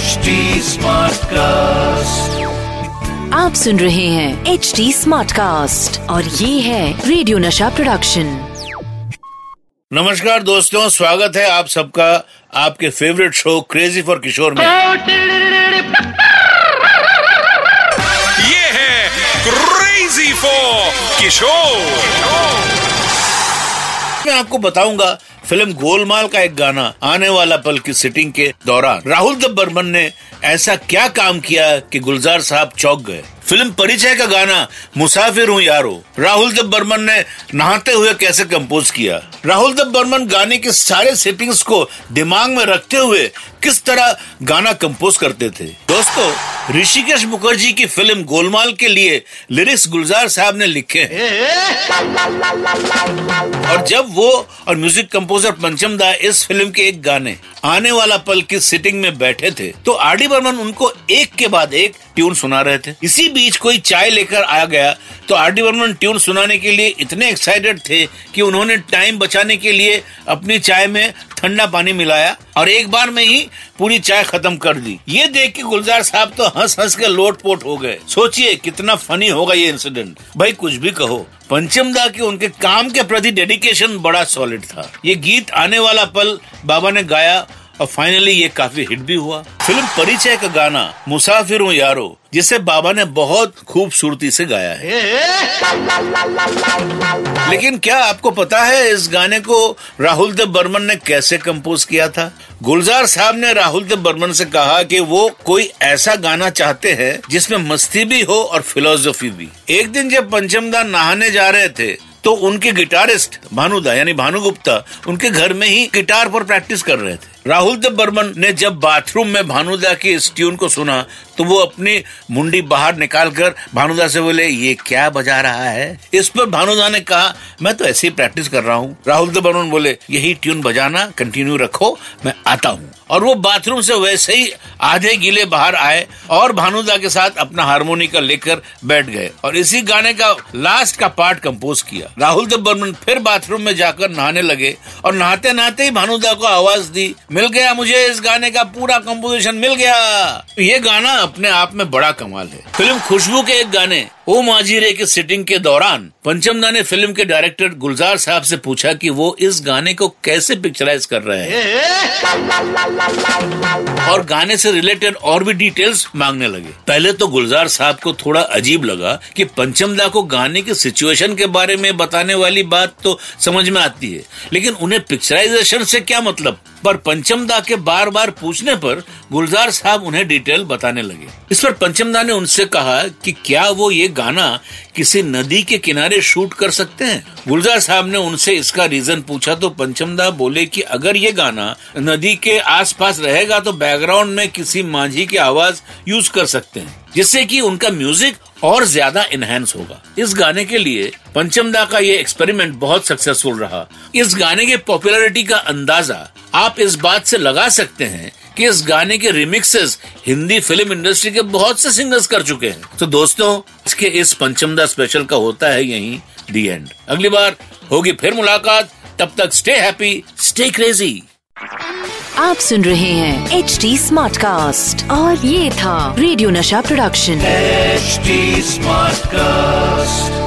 HD cast आप सुन रहे हैं एच डी स्मार्ट कास्ट और ये है रेडियो नशा प्रोडक्शन नमस्कार दोस्तों स्वागत है आप सबका आपके favourite show crazy for Kishore में। ये है क्रेजी फॉर किशोर मैं आपको बताऊँगा फ़िल्म गोलमाल का एक गाना आने वाला पल की सिटिंग के दौरान राहुल दब बर्मन ने ऐसा क्या काम किया कि गुलजार साहब चौक गए? फ़िल्म परिचय का गाना, मुसाफिर हूँ यारो। राहुल द बर्मन ने नहाते हुए कैसे कंपोज किया? राहुल द बर्मन गाने के सारे सेटिंग्स को दिमाग में रखते हुए किस तरह गाना कंपोज करते थे? दोस्तों, ऋषिकेश मुखर्जी की फ़िल्म गोलमाल के लिए लिरिक्स गुलजार साहब ने लिखे हैं। और जब वो और म्यूज़िक कंपोजर पंचम दा इस फ़िल्म के एक गाने। आने वाला पल की सिटिंग में बैठे थे तो आर डी बर्मन उनको एक के बाद एक ट्यून सुना रहे थे। इसी बीच कोई चाय लेकर आ गया तो आर डी बर्मन ट्यून सुनाने के लिए इतने एक्साइटेड थे कि उन्होंने टाइम बचाने के लिए अपनी चाय में ठंडा पानी मिलाया और एक बार में ही पूरी चाय खत्म कर दी। ये देख के गुलजार साहब तो हंस हंस के लोट पोट हो गए। सोचिए, कितना फनी होगा ये इंसिडेंट भाई, कुछ भी कहो। पंचम दा के उनके काम के प्रति डेडिकेशन बड़ा सॉलिड था। ये गीत आने वाला पल बाबा ने गाया और फाइनली ये काफ़ी हिट भी हुआ। फ़िल्म परिचय का गाना, मुसाफिर हूँ यारो, जिसे बाबा ने बहुत खूबसूरती से गाया है। लेकिन क्या आपको पता है इस गाने को राहुल देव बर्मन ने कैसे कंपोज किया था? गुलजार साहब ने राहुल देव बर्मन से कहा कि वो कोई ऐसा गाना चाहते हैं जिसमें मस्ती भी हो और फिलोसफी भी। एक दिन जब पंचमदा नहाने जा रहे थे तो उनके गिटारिस्ट भानुदा, यानी भानु गुप्ता उनके घर में ही गिटार पर प्रैक्टिस कर रहे थे। राहुल देव बर्मन ने जब बाथरूम में भानुदा की इस ट्यून को सुना तो वो अपनी मुंडी बाहर निकालकर भानुदा से बोले, ये क्या बजा रहा है? इस पर भानुदा ने कहा, मैं तो ऐसे ही प्रैक्टिस कर रहा हूँ। राहुल देव बर्मन बोले, यही ट्यून बजाना, कंटिन्यू रखो, मैं आता हूँ। और वो बाथरूम से वैसे ही आधे गीले बाहर आए और भानुदा के साथ अपना हारमोनिका लेकर बैठ गए और इसी गाने का लास्ट का पार्ट कंपोज किया। राहुल देव बर्मन फिर बाथरूम में जाकर नहाने लगे और नहाते नहाते ही भानुदा को आवाज़ दी मिल गया मुझे इस गाने का, पूरा कंपोजिशन मिल गया। ये गाना अपने आप में बड़ा कमाल है। फ़िल्म खुशबू के एक गाने ओ माजीरे की सिटिंग के दौरान पंचमदा ने फ़िल्म के डायरेक्टर गुलजार साहब से पूछा कि वो इस गाने को कैसे पिक्चराइज कर रहे हैं? और गाने से रिलेटेड और भी डिटेल्स मांगने लगे। पहले तो गुलजार साहब को थोड़ा अजीब लगा कि पंचमदा को गाने की सिचुएशन के बारे में बताने वाली बात तो समझ में आती है, लेकिन उन्हें पिक्चराइजेशन से क्या मतलब? पर पंचमदा के बार बार पूछने पर गुलजार साहब उन्हें डिटेल बताने लगे। इस पर पंचमदा ने उनसे कहा कि क्या वो ये गाना किसी नदी के किनारे शूट कर सकते हैं। गुलजार साहब ने उनसे इसका रीजन पूछा तो पंचमदा बोले कि अगर ये गाना नदी के आसपास रहेगा तो बैकग्राउंड में किसी मांझी की आवाज़ यूज़ कर सकते हैं, जिससे कि उनका म्यूज़िक और ज़्यादा इनहेंस होगा। इस गाने के लिए पंचमदा का ये एक्सपेरिमेंट बहुत सक्सेसफुल रहा। इस गाने के पॉपुलैरिटी का अंदाज़ा आप इस बात से लगा सकते हैं कि इस गाने के रिमिक्सेस हिंदी फ़िल्म इंडस्ट्री के बहुत से सिंगर्स कर चुके हैं। तो दोस्तों इसके इस पंचमदा स्पेशल का होता है यही दी एंड अगली बार होगी फिर मुलाकात। तब तक स्टे हैप्पी स्टे क्रेजी आप सुन रहे हैं एच डी स्मार्ट कास्ट और ये था रेडियो नशा प्रोडक्शन एचडी स्मार्ट Smartcast.